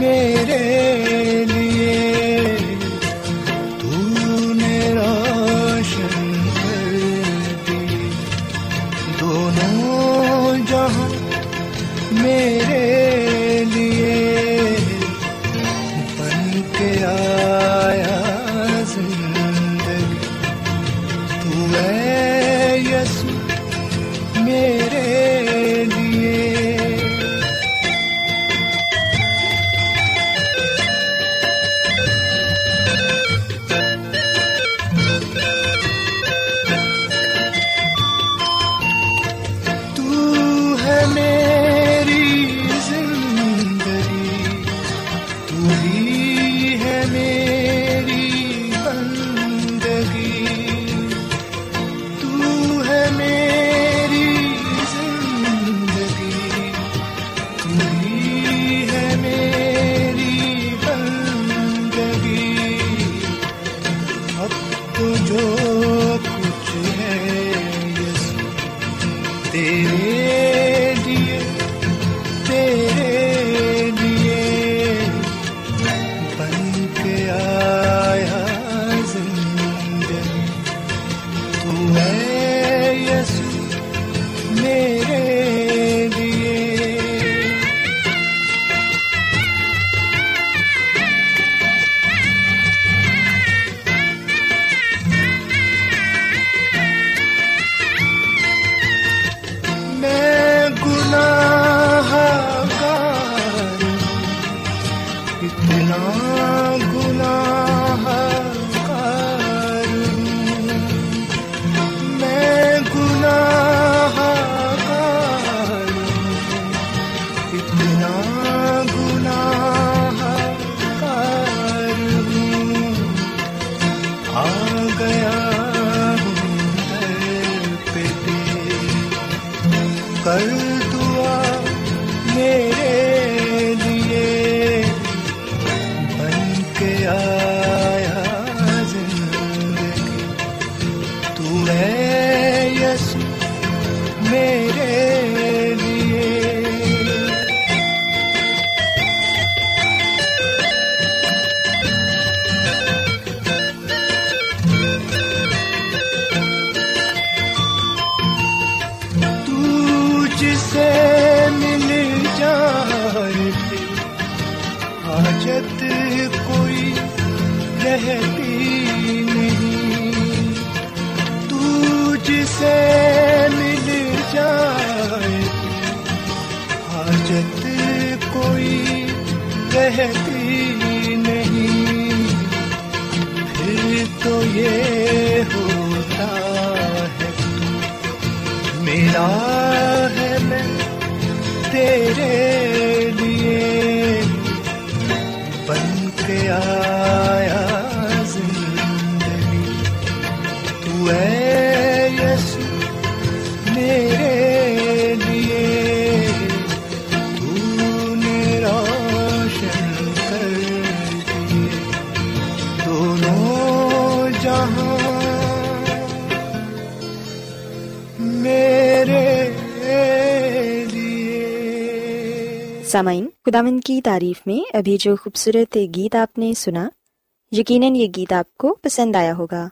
میرے تیرے حاجت کوئی رہتی نہیں۔ پھر تو یہ ہوتا ہے، میرا ہے میں تیرے لیے۔ بن کے سامعین خدامن کی تعریف میں ابھی جو خوبصورت گیت آپ نے سنا، یقیناً یہ گیت آپ کو پسند آیا ہوگا۔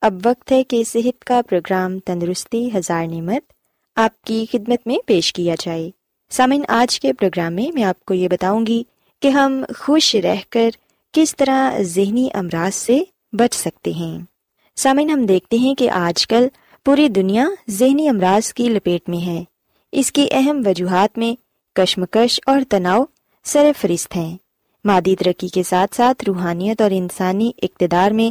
اب وقت ہے کہ صحت کا پروگرام تندرستی ہزار نعمت آپ کی خدمت میں پیش کیا جائے۔ سامعین، آج کے پروگرام میں میں آپ کو یہ بتاؤں گی کہ ہم خوش رہ کر کس طرح ذہنی امراض سے بچ سکتے ہیں۔ سامعین، ہم دیکھتے ہیں کہ آج کل پوری دنیا ذہنی امراض کی لپیٹ میں ہے۔ اس کی اہم وجوہات میں کشمکش اور تناؤ سر فہرست ہیں۔ مادی ترقی کے ساتھ ساتھ روحانیت اور انسانی اقتدار میں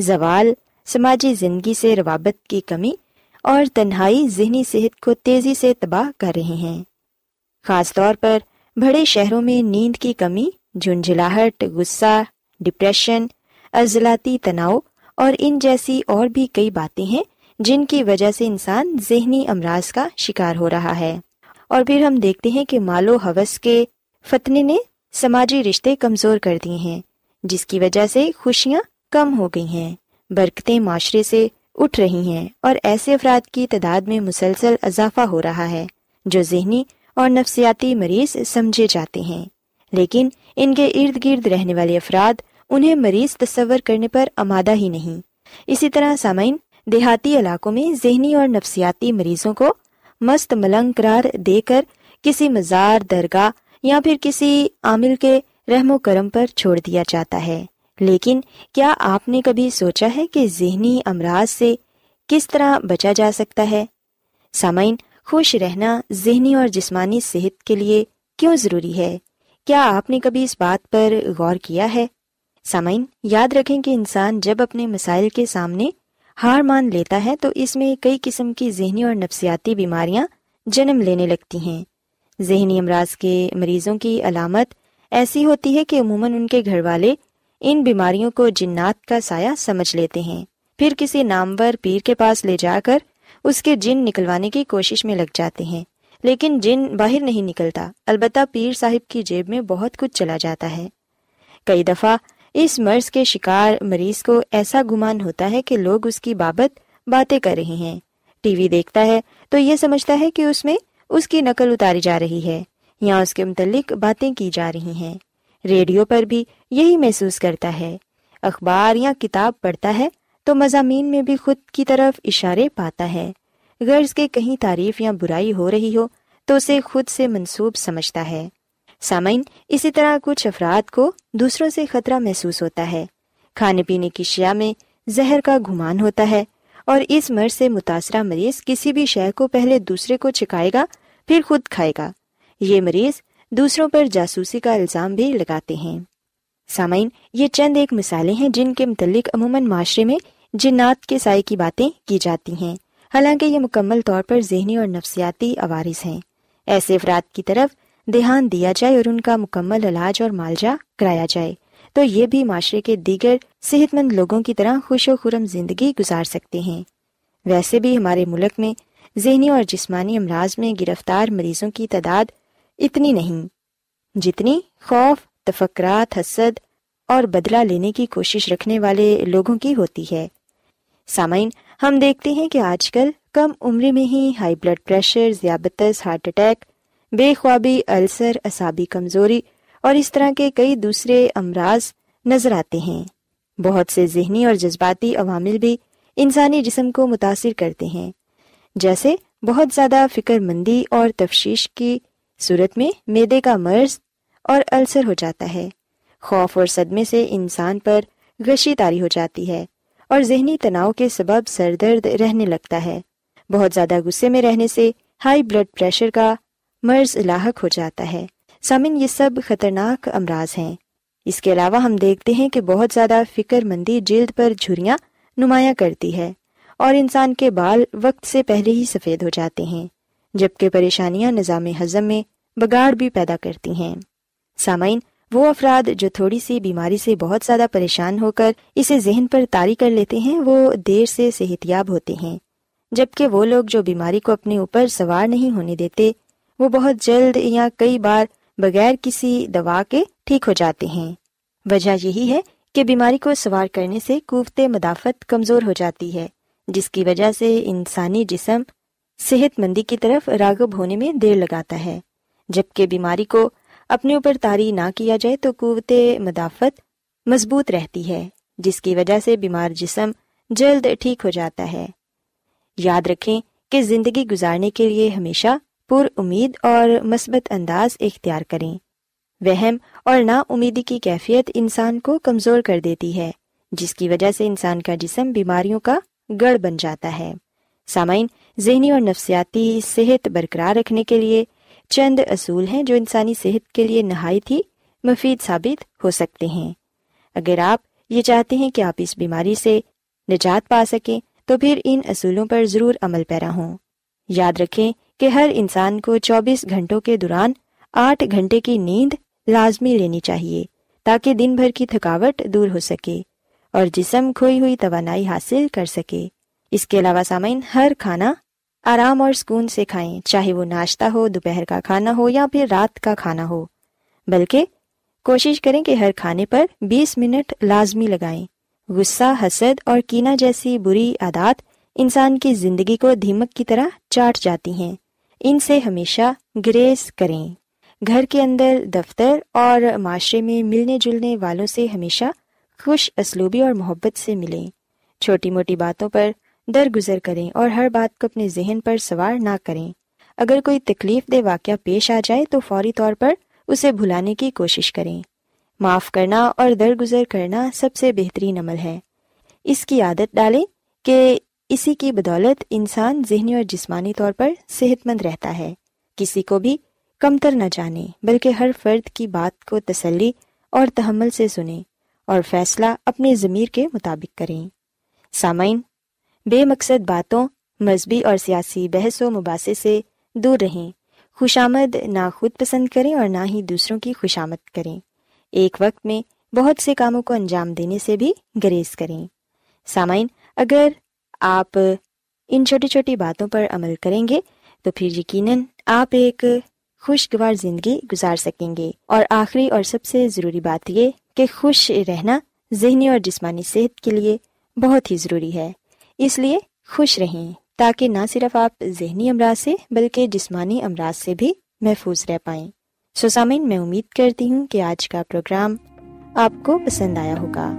زوال، سماجی زندگی سے روابط کی کمی اور تنہائی ذہنی صحت کو تیزی سے تباہ کر رہے ہیں۔ خاص طور پر بڑے شہروں میں نیند کی کمی، جھنجھلاہٹ، غصہ، ڈپریشن، عضلاتی تناؤ اور ان جیسی اور بھی کئی باتیں ہیں جن کی وجہ سے انسان ذہنی امراض کا شکار ہو رہا ہے۔ اور پھر ہم دیکھتے ہیں کہ مالو حوث کے فتنے نے سماجی رشتے کمزور کر دیے ہیں، جس کی وجہ سے خوشیاں کم ہو گئی ہیں، برکتیں معاشرے سے اٹھ رہی ہیں اور ایسے افراد کی تعداد میں مسلسل اضافہ ہو رہا ہے، جو ذہنی اور نفسیاتی مریض سمجھے جاتے ہیں۔ لیکن ان کے ارد گرد رہنے والے افراد انہیں مریض تصور کرنے پر آمادہ ہی نہیں۔ اسی طرح سامعین، دیہاتی علاقوں میں ذہنی اور نفسیاتی مریضوں کو مست ملنگ قرار دے کر کسی مزار درگاہ یا پھر کسی عامل کے رحم و کرم پر چھوڑ دیا جاتا ہے۔ لیکن کیا آپ نے کبھی سوچا ہے کہ ذہنی امراض سے کس طرح بچا جا سکتا ہے؟ سامعین، خوش رہنا ذہنی اور جسمانی صحت کے لیے کیوں ضروری ہے؟ کیا آپ نے کبھی اس بات پر غور کیا ہے؟ سامعین، یاد رکھیں کہ انسان جب اپنے مسائل کے سامنے ہار مان لیتا ہے تو اس میں کئی قسم کی ذہنی اور نفسیاتی بیماریاں جنم لینے لگتی ہیں۔ ذہنی امراض کے مریضوں کی علامت ایسی ہوتی ہے کہ عموماً ان کے گھر والے ان بیماریوں کو جنات کا سایہ سمجھ لیتے ہیں۔ پھر کسی نامور پیر کے پاس لے جا کر اس کے جن نکلوانے کی کوشش میں لگ جاتے ہیں، لیکن جن باہر نہیں نکلتا۔ البتہ پیر صاحب کی جیب میں بہت کچھ چلا جاتا ہے۔ کئی دفعہ اس مرض کے شکار مریض کو ایسا گمان ہوتا ہے کہ لوگ اس کی بابت باتیں کر رہے ہیں۔ ٹی وی دیکھتا ہے تو یہ سمجھتا ہے کہ اس میں اس کی نقل اتاری جا رہی ہے یا اس کے متعلق باتیں کی جا رہی ہیں۔ ریڈیو پر بھی یہی محسوس کرتا ہے۔ اخبار یا کتاب پڑھتا ہے تو مضامین میں بھی خود کی طرف اشارے پاتا ہے۔ غرض کے کہیں تعریف یا برائی ہو رہی ہو تو اسے خود سے منسوب سمجھتا ہے۔ سامعین، اسی طرح کچھ افراد کو دوسروں سے خطرہ محسوس ہوتا ہے۔ کھانے پینے کی شیا میں زہر کا گمان ہوتا ہے اور اس مرض سے متاثرہ مریض کسی بھی شے کو پہلے دوسرے کو چھکائے گا، پھر خود کھائے گا۔ یہ مریض دوسروں پر جاسوسی کا الزام بھی لگاتے ہیں۔ سامعین، یہ چند ایک مثالیں ہیں جن کے متعلق عموماً معاشرے میں جنات کے سائے کی باتیں کی جاتی ہیں۔ حالانکہ یہ مکمل طور پر ذہنی اور نفسیاتی عوارض ہیں۔ ایسے افراد کی طرف دھیان دیا جائے اور ان کا مکمل علاج اور معالجہ کرایا جائے، تو یہ بھی معاشرے کے دیگر صحت مند لوگوں کی طرح خوش و خرم زندگی گزار سکتے ہیں۔ ویسے بھی ہمارے ملک میں ذہنی اور جسمانی امراض میں گرفتار مریضوں کی تعداد اتنی نہیں، جتنی خوف، تفکرات، حسد اور بدلہ لینے کی کوشش رکھنے والے لوگوں کی ہوتی ہے۔ سامعین، ہم دیکھتے ہیں کہ آج کل کم عمر میں ہی ہائی بلڈ پریشر، ذیابطس، ہارٹ اٹیک بے خوابی السر اصابی کمزوری اور اس طرح کے کئی دوسرے امراض نظر آتے ہیں۔ بہت سے ذہنی اور جذباتی عوامل بھی انسانی جسم کو متاثر کرتے ہیں۔ جیسے بہت زیادہ فکر مندی اور تفشیش کی صورت میں میدے کا مرض اور السر ہو جاتا ہے۔ خوف اور صدمے سے انسان پر غشی تاری ہو جاتی ہے اور ذہنی تناؤ کے سبب سر درد رہنے لگتا ہے۔ بہت زیادہ غصے میں رہنے سے ہائی بلڈ پریشر کا مرض لاحق ہو جاتا ہے۔ سامن، یہ سب خطرناک امراض ہیں۔ اس کے علاوہ ہم دیکھتے ہیں کہ بہت زیادہ فکر مندی جلد پر جھریاں نمایاں کرتی ہے اور انسان کے بال وقت سے پہلے ہی سفید ہو جاتے ہیں، جبکہ پریشانیاں نظام ہضم میں بگاڑ بھی پیدا کرتی ہیں۔ سامعین، وہ افراد جو تھوڑی سی بیماری سے بہت زیادہ پریشان ہو کر اسے ذہن پر طاری کر لیتے ہیں، وہ دیر سے صحت یاب ہوتے ہیں۔ جبکہ وہ لوگ جو بیماری کو اپنے اوپر سوار نہیں ہونے دیتے وہ بہت جلد یا کئی بار بغیر کسی دوا کے ٹھیک ہو جاتے ہیں۔ وجہ یہی ہے کہ بیماری کو سوار کرنے سے قوت مدافعت کمزور ہو جاتی ہے، جس کی وجہ سے انسانی جسم صحت مندی کی طرف راغب ہونے میں دیر لگاتا ہے۔ جبکہ بیماری کو اپنے اوپر تاری نہ کیا جائے تو قوت مدافعت مضبوط رہتی ہے، جس کی وجہ سے بیمار جسم جلد ٹھیک ہو جاتا ہے۔ یاد رکھیں کہ زندگی گزارنے کے لیے ہمیشہ پر امید اور مثبت انداز اختیار کریں۔ وہم اور نا امیدی کی کیفیت انسان کو کمزور کر دیتی ہے، جس کی وجہ سے انسان کا جسم بیماریوں کا گڑھ بن جاتا ہے۔ سامعین، ذہنی اور نفسیاتی صحت برقرار رکھنے کے لیے چند اصول ہیں جو انسانی صحت کے لیے نہایت ہی مفید ثابت ہو سکتے ہیں۔ اگر آپ یہ چاہتے ہیں کہ آپ اس بیماری سے نجات پا سکیں، تو پھر ان اصولوں پر ضرور عمل پیرا ہوں۔ یاد رکھیں کہ ہر انسان کو چوبیس گھنٹوں کے دوران آٹھ گھنٹے کی نیند لازمی لینی چاہیے تاکہ دن بھر کی تھکاوٹ دور ہو سکے اور جسم کھوئی ہوئی توانائی حاصل کر سکے۔ اس کے علاوہ سامعین، ہر کھانا آرام اور سکون سے کھائیں، چاہے وہ ناشتہ ہو، دوپہر کا کھانا ہو یا پھر رات کا کھانا ہو۔ بلکہ کوشش کریں کہ ہر کھانے پر بیس منٹ لازمی لگائیں۔ غصہ، حسد اور کینا جیسی بری عادات انسان کی زندگی کو دھیمک کی طرح چاٹ جاتی ہیں۔ ان سے ہمیشہ گریز کریں۔ گھر کے اندر دفتر اور معاشرے میں ملنے جلنے والوں سے ہمیشہ خوش اسلوبی اور محبت سے ملیں۔ چھوٹی موٹی باتوں پر درگزر کریں اور ہر بات کو اپنے ذہن پر سوار نہ کریں۔ اگر کوئی تکلیف دہ واقعہ پیش آ جائے تو فوری طور پر اسے بھلانے کی کوشش کریں۔ معاف کرنا اور درگزر کرنا سب سے بہترین عمل ہے۔ اس کی عادت ڈالیں کہ اسی کی بدولت انسان ذہنی اور جسمانی طور پر صحت مند رہتا ہے۔ کسی کو بھی کمتر نہ جانے، بلکہ ہر فرد کی بات کو تسلی اور تحمل سے سنیں اور فیصلہ اپنے ضمیر کے مطابق کریں۔ سامعین، بے مقصد باتوں، مذہبی اور سیاسی بحث و مباحثے سے دور رہیں۔ خوش آمد، نہ خود پسند کریں اور نہ ہی دوسروں کی خوش آمد کریں۔ ایک وقت میں بہت سے کاموں کو انجام دینے سے بھی گریز کریں۔ سامعین، اگر آپ ان چھوٹی چھوٹی باتوں پر عمل کریں گے، تو پھر یقیناً آپ ایک خوشگوار زندگی گزار سکیں گے۔ اور آخری اور سب سے ضروری بات یہ کہ خوش رہنا ذہنی اور جسمانی صحت کے لیے بہت ہی ضروری ہے۔ اس لیے خوش رہیں، تاکہ نہ صرف آپ ذہنی امراض سے بلکہ جسمانی امراض سے بھی محفوظ رہ پائیں۔ سوسامین میں امید کرتی ہوں کہ آج کا پروگرام آپ کو پسند آیا ہوگا۔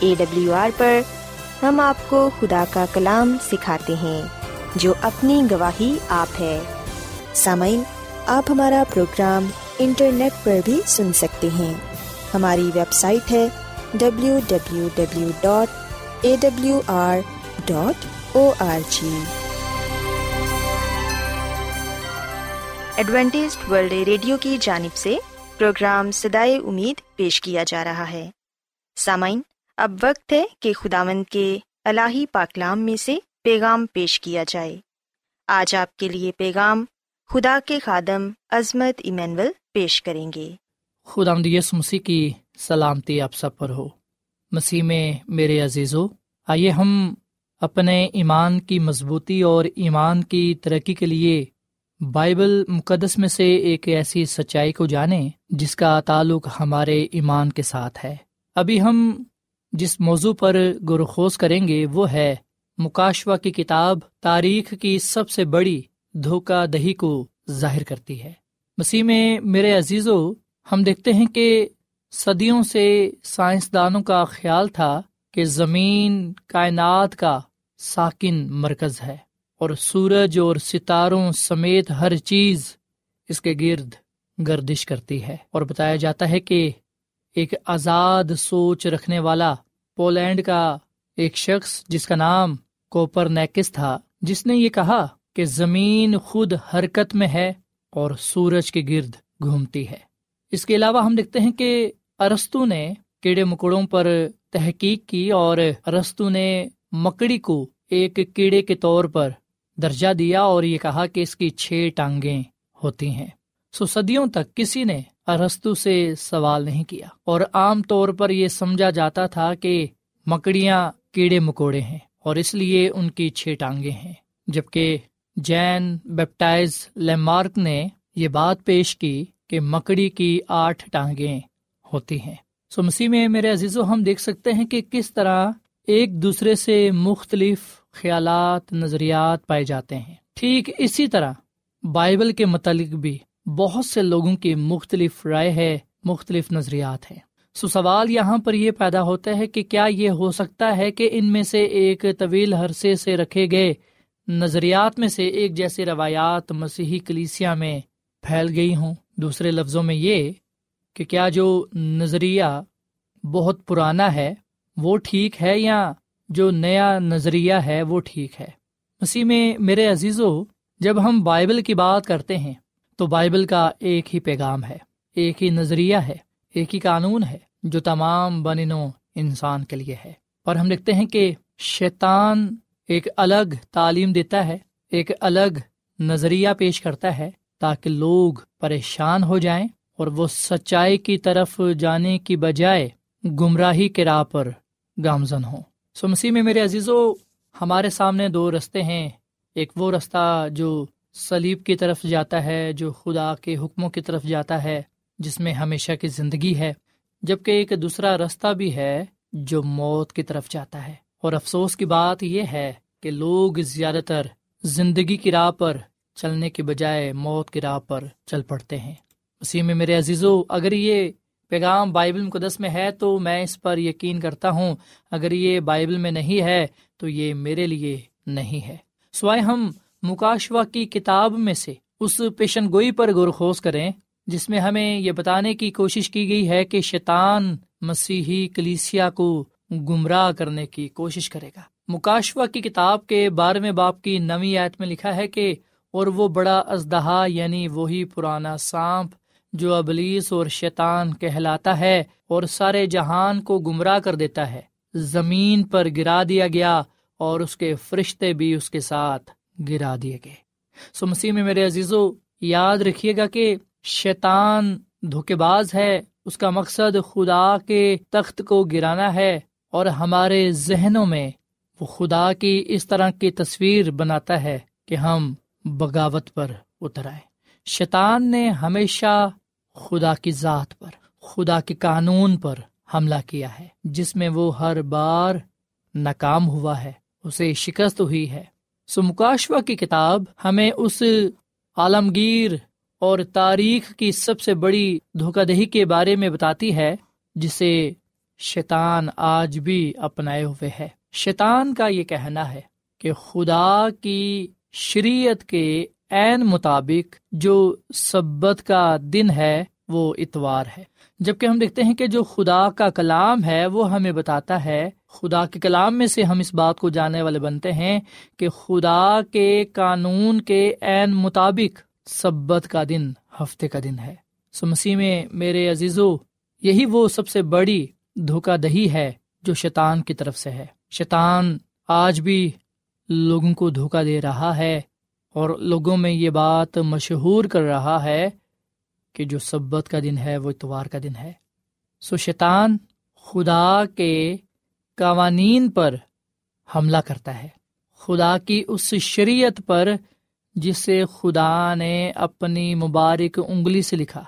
اے ڈبلیو آر پر ہم آپ کو خدا کا کلام سکھاتے ہیں، جو اپنی گواہی آپ ہے۔ سامعین، آپ ہمارا پروگرام انٹرنیٹ پر بھی سن سکتے ہیں۔ ہماری ویب سائٹ ہے W W W dot A W R dot O R G Adventist world radio کی جانب سے پروگرام سدائے امید پیش کیا جا رہا ہے۔ سامعین اب وقت ہے کہ خداوند کے الہی پاکلام میں سے پیغام پیش کیا جائے۔ آج آپ کے لیے پیغام خدا کے خادم عظمت ایمینول پیش کریں گے۔ خدا یس مسیح کی سلامتی آپ سب پر ہو۔ مسیح میں میرے عزیز ہو آئیے ہم اپنے ایمان کی مضبوطی اور ایمان کی ترقی کے لیے بائبل مقدس میں سے ایک ایسی سچائی کو جانیں جس کا تعلق ہمارے ایمان کے ساتھ ہے۔ ابھی ہم جس موضوع پر گرخوز کریں گے وہ ہے مکاشوا کی کتاب تاریخ کی سب سے بڑی دھوکہ دہی کو ظاہر کرتی ہے۔ مسیح میں میرے عزیزو، ہم دیکھتے ہیں کہ صدیوں سے سائنسدانوں کا خیال تھا کہ زمین کائنات کا ساکن مرکز ہے اور سورج اور ستاروں سمیت ہر چیز اس کے گرد گردش کرتی ہے۔ اور بتایا جاتا ہے کہ ایک آزاد سوچ رکھنے والا پولینڈ کا ایک شخص جس کا نام کوپر نیکس تھا، جس نے یہ کہا کہ زمین خود حرکت میں ہے اور سورج کے گرد گھومتی ہے۔ اس کے علاوہ ہم دیکھتے ہیں کہ ارستو نے کیڑے مکڑوں پر تحقیق کی اور ارستو نے مکڑی کو ایک کیڑے کے طور پر درجہ دیا اور یہ کہا کہ اس کی چھ ٹانگیں ہوتی ہیں۔ سو صدیوں تک کسی نے ارستو سے سوال نہیں کیا۔ اور عام طور پر یہ سمجھا جاتا تھا کہ مکڑیاں کیڑے مکوڑے ہیں اور اس لیے ان کی چھ ٹانگیں ہیں۔ جبکہ جین بیپٹائز لیمارک نے یہ بات پیش کی کہ مکڑی کی آٹھ ٹانگیں ہوتی ہیں۔ سو مسیح میں میرے عزیز و ہم دیکھ سکتے ہیں کہ کس طرح ایک دوسرے سے مختلف خیالات، نظریات پائے جاتے ہیں۔ ٹھیک اسی طرح بائبل کے متعلق بھی بہت سے لوگوں کی مختلف رائے ہے، مختلف نظریات ہیں۔ سو سوال یہاں پر یہ پیدا ہوتا ہے کہ کیا یہ ہو سکتا ہے کہ ان میں سے ایک طویل عرصے سے رکھے گئے نظریات میں سے ایک جیسے روایات مسیحی کلیسیا میں پھیل گئی ہوں۔ دوسرے لفظوں میں یہ کہ کیا جو نظریہ بہت پرانا ہے، وہ ٹھیک ہے یا جو نیا نظریہ ہے، وہ ٹھیک ہے۔ مسیح میں میرے عزیزو، جب ہم بائبل کی بات کرتے ہیں تو بائبل کا ایک ہی پیغام ہے، ایک ہی نظریہ ہے، ایک ہی قانون ہے جو تمام بنو انسان کے لیے ہے۔ اور ہم دیکھتے ہیں کہ شیطان ایک الگ تعلیم دیتا ہے، ایک الگ نظریہ پیش کرتا ہے تاکہ لوگ پریشان ہو جائیں اور وہ سچائی کی طرف جانے کی بجائے گمراہی کے راہ پر گامزن ہوں۔ سو مسیح میں میرے عزیزو، ہمارے سامنے دو رستے ہیں۔ ایک وہ رستہ جو سلیب کی طرف جاتا ہے، جو خدا کے حکموں کی طرف جاتا ہے، جس میں ہمیشہ کی زندگی ہے، جبکہ ایک دوسرا رستہ بھی ہے جو موت کی طرف جاتا ہے۔ اور افسوس کی بات یہ ہے کہ لوگ زیادہ تر زندگی کی راہ پر چلنے کے بجائے موت کی راہ پر چل پڑتے ہیں۔ اسی میں میرے عزیزو، اگر یہ پیغام بائبل مقدس میں ہے تو میں اس پر یقین کرتا ہوں۔ اگر یہ بائبل میں نہیں ہے تو یہ میرے لیے نہیں ہے۔ سوائے ہم مکاشوا کی کتاب میں سے اس پیشن گوئی پر گرخوز کریں، جس میں ہمیں یہ بتانے کی کوشش کی گئی ہے کہ شیطان مسیحی کلیسیا کو گمراہ کرنے کی کوشش کرے گا۔ مکاشوا کی کتاب کے بارہویں باپ کی نوی آیت میں لکھا ہے کہ، اور وہ بڑا ازدہا یعنی وہی پرانا سانپ جو ابلیس اور شیطان کہلاتا ہے اور سارے جہان کو گمراہ کر دیتا ہے۔ زمین پر گرا دیا گیا اور اس کے فرشتے بھی اس کے ساتھ۔ گرا دیے گئے۔ سو مسیح میں میرے عزیزو، یاد رکھیے گا کہ شیطان دھوکے باز ہے۔ اس کا مقصد خدا کے تخت کو گرانا ہے اور ہمارے ذہنوں میں وہ خدا کی اس طرح کی تصویر بناتا ہے کہ ہم بغاوت پر اتر آئے۔ شیطان نے ہمیشہ خدا کی ذات پر، خدا کے قانون پر حملہ کیا ہے، جس میں وہ ہر بار ناکام ہوا ہے، اسے شکست ہوئی ہے۔ سمکاشوا کی کتاب ہمیں اس عالمگیر اور تاریخ کی سب سے بڑی دھوکہ دہی کے بارے میں بتاتی ہے، جسے شیطان آج بھی اپنائے ہوئے ہے۔ شیطان کا یہ کہنا ہے کہ خدا کی شریعت کے عین مطابق جو سبت کا دن ہے، وہ اتوار ہے۔ جبکہ ہم دیکھتے ہیں کہ جو خدا کا کلام ہے، وہ ہمیں بتاتا ہے خدا کے کلام میں سے ہم اس بات کو جاننے والے بنتے ہیں کہ خدا کے قانون کے عین مطابق سبت کا دن ہفتے کا دن ہے۔ سو مسیح میں میرے عزیزو، یہی وہ سب سے بڑی دھوکہ دہی ہے جو شیطان کی طرف سے ہے۔ شیطان آج بھی لوگوں کو دھوکہ دے رہا ہے اور لوگوں میں یہ بات مشہور کر رہا ہے کہ جو سبت کا دن ہے وہ اتوار کا دن ہے۔ سو شیطان خدا کے قوانین پر حملہ کرتا ہے۔ خدا کی اس شریعت پر جسے خدا نے اپنی مبارک انگلی سے لکھا۔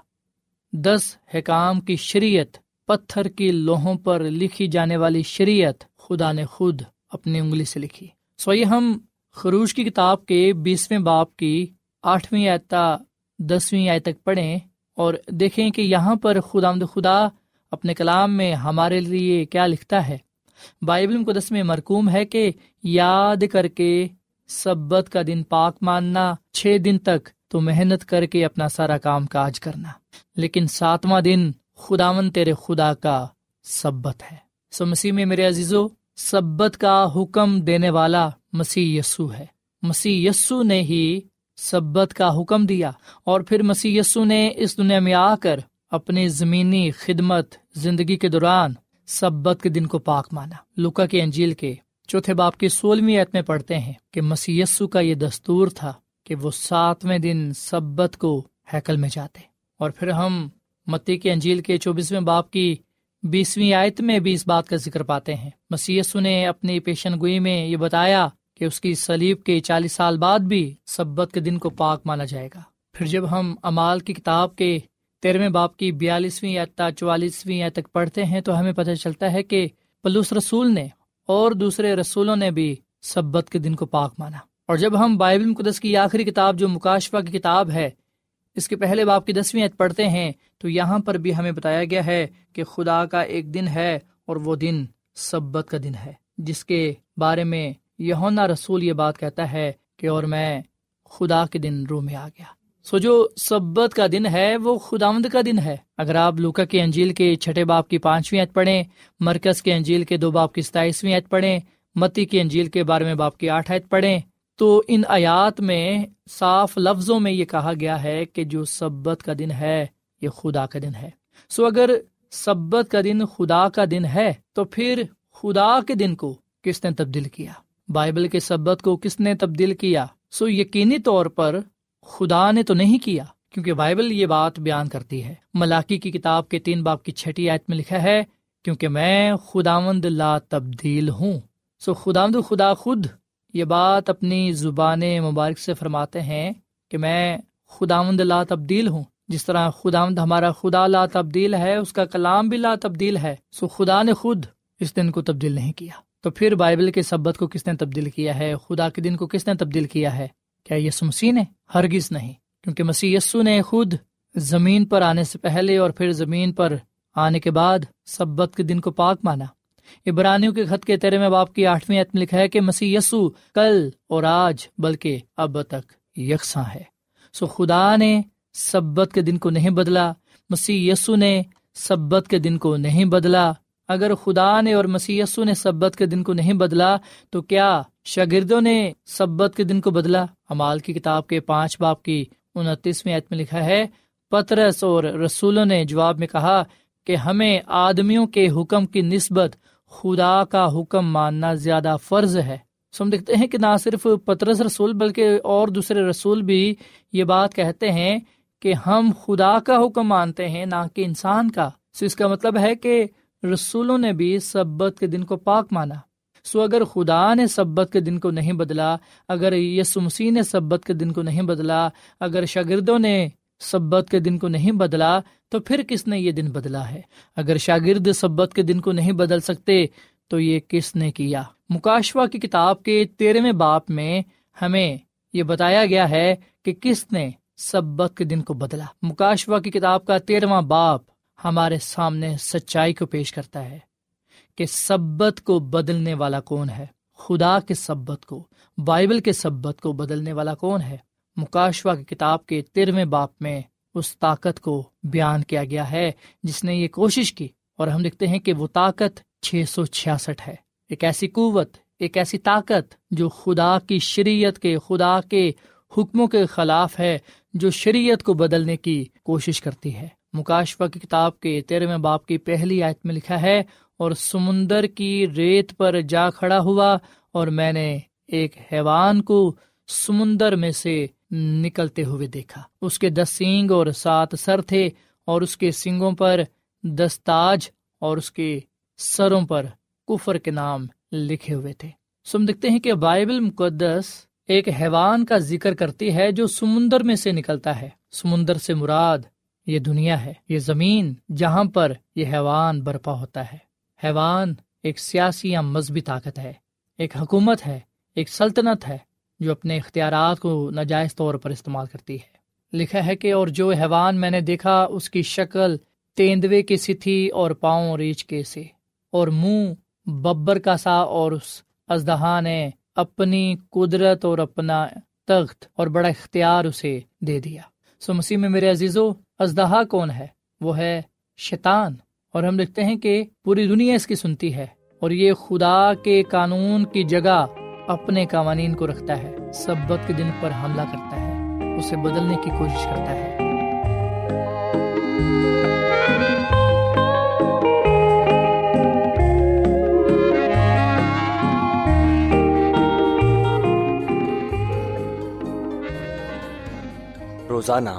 دس حکام کی شریعت، پتھر کی لوہوں پر لکھی جانے والی شریعت خدا نے خود اپنی انگلی سے لکھی۔ سو یہ ہم خروش کی کتاب کے بیسویں باپ کی آٹھویں آتا دسویں آئے تک پڑھیں اور دیکھیں کہ یہاں پر خدا خدا اپنے کلام میں ہمارے لیے کیا لکھتا ہے۔ بائبل مقدس میں مرکوم ہے کہ یاد کر کے سبت کا دن پاک ماننا، چھ دن تک تو محنت کر کے اپنا سارا کام کاج کرنا۔ لیکن ساتواں دن خداون تیرے خدا کا سبت ہے۔ سو مسیح میں میرے عزیزو، سبت کا حکم دینے والا مسیح یسو ہے۔ مسیح یسو نے ہی سبت کا حکم دیا اور پھر مسیح یسو نے اس دنیا میں آ کر اپنی زمینی خدمت زندگی کے دوران سبت کے دن کو پاک مانا۔ لکا کے انجیل کے چوتھے باپ کی سولہویں ایت میں پڑھتے ہیں کہ مسی کا یہ دستور تھا کہ وہ ساتویں دن سبت کو ہیکل میں جاتے۔ اور پھر ہم متی کے انجیل کے چوبیسویں باپ کی بیسویں آیت میں بھی اس بات کا ذکر پاتے ہیں۔ مسی نے اپنی پیشن گوئی میں یہ بتایا کہ اس کی سلیب کے چالیس سال بعد بھی سبت کے دن کو پاک مانا جائے گا۔ پھر جب ہم امال کی کتاب کے تیرہویں باپ کی بیالیسویں یا چوالیسویں تک پڑھتے ہیں تو ہمیں پتہ چلتا ہے کہ پلوس رسول نے اور دوسرے رسولوں نے بھی سبت کے دن کو پاک مانا۔ اور جب ہم بائبل مقدس کی آخری کتاب جو مکاشفہ کی کتاب ہے، اس کے پہلے باپ کی دسویں پڑھتے ہیں، تو یہاں پر بھی ہمیں بتایا گیا ہے کہ خدا کا ایک دن ہے اور وہ دن سبت کا دن ہے، جس کے بارے میں یونا رسول یہ بات کہتا ہے کہ اور میں خدا کے دن رو میں آ گیا۔ سو جو سبت کا دن ہے وہ خداوند کا دن ہے۔ اگر آپ لوکا کے انجیل کے چھٹے باپ کی پانچویں عید پڑھیں، مرکز کے انجیل کے دو باپ کی ستائیسویں عید پڑھیں، متی کے انجیل کے بارہویں باپ کی آٹھ عید پڑھیں، تو ان آیات میں صاف لفظوں میں یہ کہا گیا ہے کہ جو سبت کا دن ہے، یہ خدا کا دن ہے۔ سو اگر سبت کا دن خدا کا دن ہے، تو پھر خدا کے دن کو کس نے تبدیل کیا؟ بائبل کے سبت کو کس نے تبدیل کیا؟ سو یقینی طور پر خدا نے تو نہیں کیا، کیونکہ بائبل یہ بات بیان کرتی ہے۔ ملاقی کی کتاب کے تین باپ کی چھٹی آیت میں لکھا ہے، کیونکہ میں خداوند لا تبدیل ہوں۔ سو خداوند خدا خود یہ بات اپنی زبان مبارک سے فرماتے ہیں کہ میں خداوند لا تبدیل ہوں۔ جس طرح خداوند ہمارا خدا لا تبدیل ہے، اس کا کلام بھی لا تبدیل ہے۔ سو خدا نے خود اس دن کو تبدیل نہیں کیا۔ تو پھر بائبل کے سبت کو کس نے تبدیل کیا ہے؟ خدا کے دن کو کس نے تبدیل کیا ہے؟ کیا یسو مسیح نے؟ ہرگز نہیں، کیونکہ مسیح یسو نے خود زمین پر آنے سے پہلے اور پھر زمین پر آنے کے بعد سبت کے دن کو پاک مانا۔ ابرانیوں کے خط کے تیرے میں باپ کی آٹھویں عتم لکھا ہے کہ مسیح یسو کل اور آج، بلکہ اب تک یکساں ہے۔ سو خدا نے سبت کے دن کو نہیں بدلا، مسیح یسو نے سبت کے دن کو نہیں بدلا۔ اگر خدا نے اور مسی نے سبت کے دن کو نہیں بدلا، تو کیا شاگردوں نے سبت کے دن کو بدلا؟ امال کی کتاب کے پانچ باپ کی انتیسویں عتم میں لکھا ہے، پترس اور رسولوں نے جواب میں کہا کہ ہمیں آدمیوں کے حکم کی نسبت خدا کا حکم ماننا زیادہ فرض ہے۔ ہم دیکھتے ہیں کہ نہ صرف پترس رسول بلکہ اور دوسرے رسول بھی یہ بات کہتے ہیں کہ ہم خدا کا حکم مانتے ہیں، نہ کہ انسان کا۔ سو اس کا مطلب ہے کہ رسولوں نے بھی سبت کے دن کو پاک مانا۔ سو اگر خدا نے سبت کے دن کو نہیں بدلا، اگر یسو مسیح نے سبت کے دن کو نہیں بدلا، اگر شاگردوں نے سبت کے دن کو نہیں بدلا، تو پھر کس نے یہ دن بدلا ہے؟ اگر شاگرد سبت کے دن کو نہیں بدل سکتے، تو یہ کس نے کیا؟ مکاشوا کی کتاب کے تیرہویں باپ میں ہمیں یہ بتایا گیا ہے کہ کس نے سبت کے دن کو بدلا۔ مکاشوا کی کتاب کا تیرواں باپ ہمارے سامنے سچائی کو پیش کرتا ہے کہ سبت کو بدلنے والا کون ہے؟ خدا کے سبت کو، بائبل کے سبت کو بدلنے والا کون ہے؟ مکاشوا کی کتاب کے تیرویں باپ میں اس طاقت کو بیان کیا گیا ہے جس نے یہ کوشش کی۔ اور ہم دیکھتے ہیں کہ وہ طاقت چھ سو چھیاسٹھ ہے۔ ایک ایسی قوت، ایک ایسی طاقت جو خدا کی شریعت کے، خدا کے حکموں کے خلاف ہے، جو شریعت کو بدلنے کی کوشش کرتی ہے۔ مکاشفہ کی کتاب کے تیرہویں باپ کی پہلی آیت میں لکھا ہے، اور سمندر کی ریت پر جا کھڑا ہوا، اور میں نے ایک حیوان کو سمندر میں سے نکلتے ہوئے دیکھا۔ اس کے دس سینگ اور سات سر تھے، اور اس کے سنگوں پر دستاج اور اس کے سروں پر کفر کے نام لکھے ہوئے تھے۔ سم دیکھتے ہیں کہ بائبل مقدس ایک حیوان کا ذکر کرتی ہے جو سمندر میں سے نکلتا ہے۔ سمندر سے مراد یہ دنیا ہے، یہ زمین جہاں پر یہ حیوان برپا ہوتا ہے۔ حیوان ایک سیاسی یا مذہبی طاقت ہے، ایک حکومت ہے، ایک سلطنت ہے جو اپنے اختیارات کو ناجائز طور پر استعمال کرتی ہے۔ لکھا ہے کہ اور جو حیوان میں نے دیکھا، اس کی شکل تیندوے کی ستھی اور پاؤں ریچھ کے سے، اور منہ ببر کا سا، اور اس ازدہا نے اپنی قدرت اور اپنا تخت اور بڑا اختیار اسے دے دیا۔ سو مسیح میں میرے عزیزو ازدہا کون ہے؟ وہ ہے شیطان۔ اور ہم دیکھتے ہیں کہ پوری دنیا اس کی سنتی ہے، اور یہ خدا کے قانون کی جگہ اپنے قوانین کو رکھتا ہے، سبت کے دن پر حملہ کرتا ہے، اسے بدلنے کی کوشش کرتا ہے۔ روزانہ